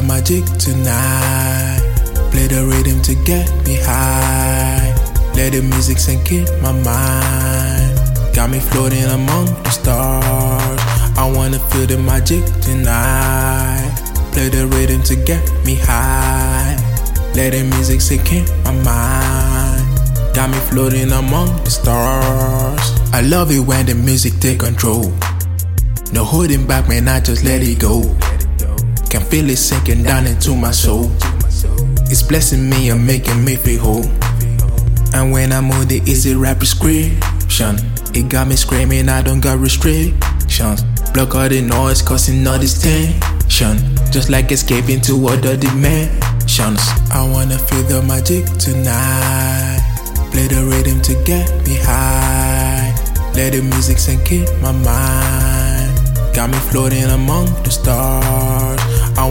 magic tonight. Play the rhythm to get me high. Let the music sink in my mind. Got me floating among the stars. I wanna feel the magic tonight. Play the rhythm to get me high. Let the music sink in my mind. Got me floating among the stars. I love it when the music take control. No holding back, man, I just let it go. Can feel it sinking down into my soul. It's blessing me and making me feel whole. And when I'm on the easy rap prescription, it got me screaming, I don't got restrictions. Block all the noise, causing all this tension. Just like escaping to other dimensions. I wanna feel the magic tonight. Play the rhythm to get me high. Let the music sink in my mind. Got me floating among the stars.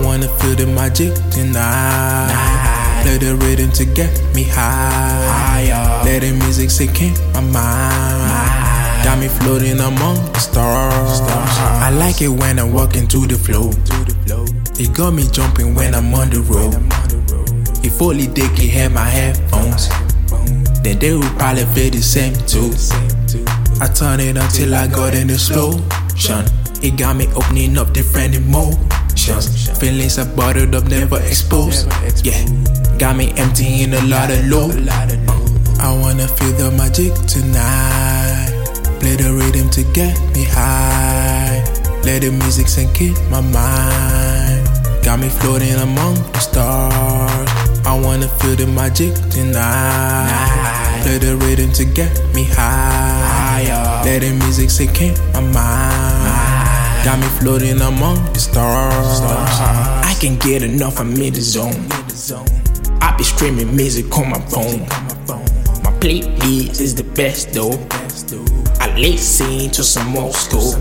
I wanna feel the magic tonight. Play the rhythm to get me high. Let the music sink in my mind. Got me floating among the stars. I like it when I'm walking to the flow. It got me jumping when I'm on the road. If only they could hear my headphones, then they would probably feel the same too. I turn it until I got in the slow. It got me opening up different emotions. Feelings are bottled up, never exposed. Yeah, got me emptying a lot of load. Uh, I wanna feel the magic tonight. Play the rhythm to get me high. Let the music sink in my mind. Got me floating among the stars. I wanna feel the magic tonight. Play the rhythm to get me high. Let the music sink in my mind. Got me floating among the stars. I can get enough, I'm in the zone. I be streaming music on my phone. My playlist is the best though. I listen to some old school.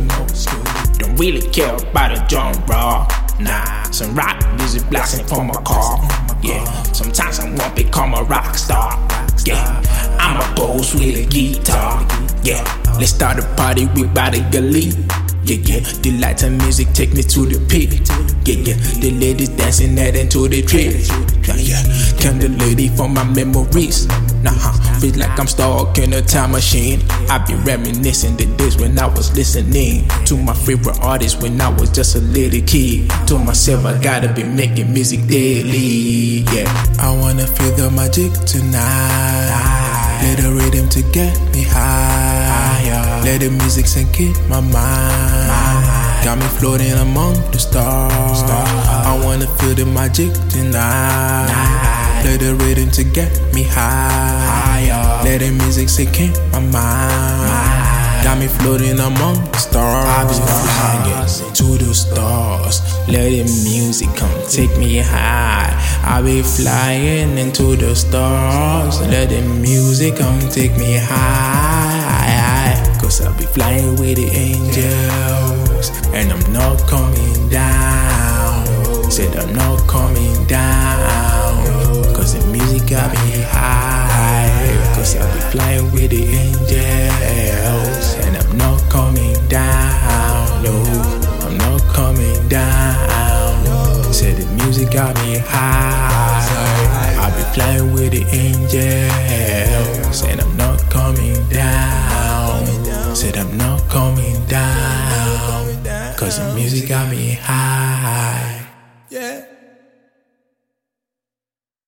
Don't really care about a genre. Nah, some rock music blasting from my car. Yeah, sometimes I want to become a rock star. Yeah, I'm a boss with a guitar. Yeah, let's start a party with body elite. Yeah, yeah, the lights and music take me to the peak. Yeah, yeah, the ladies dancing that into the tree. Yeah, yeah, candle lady for my memories. Nah, feel like I'm stuck in a time machine. I be reminiscing the days when I was listening to my favorite artists when I was just a little kid. Told myself I gotta be making music daily. Yeah, I wanna feel the magic tonight. Let the rhythm to get me high. Let the music sink in my mind. Got me floating among the stars. I wanna feel the magic tonight. Play the rhythm to get me high. Let the music sink in my mind. Got me floating among the stars. I be flying to the stars. Let the music come take me high. I be flying into the stars. Let the music come take me high. Cause I be flying with the angels. And I'm not coming down. Said I'm not coming down. Cause the music got me high. Cause I be flying with the angels. And I'm not coming down. No, I'm not coming down. Said the music got me high. I be flying with the angels. And I'm not coming down. Said I'm not coming down. Cause the music got me high. Yeah.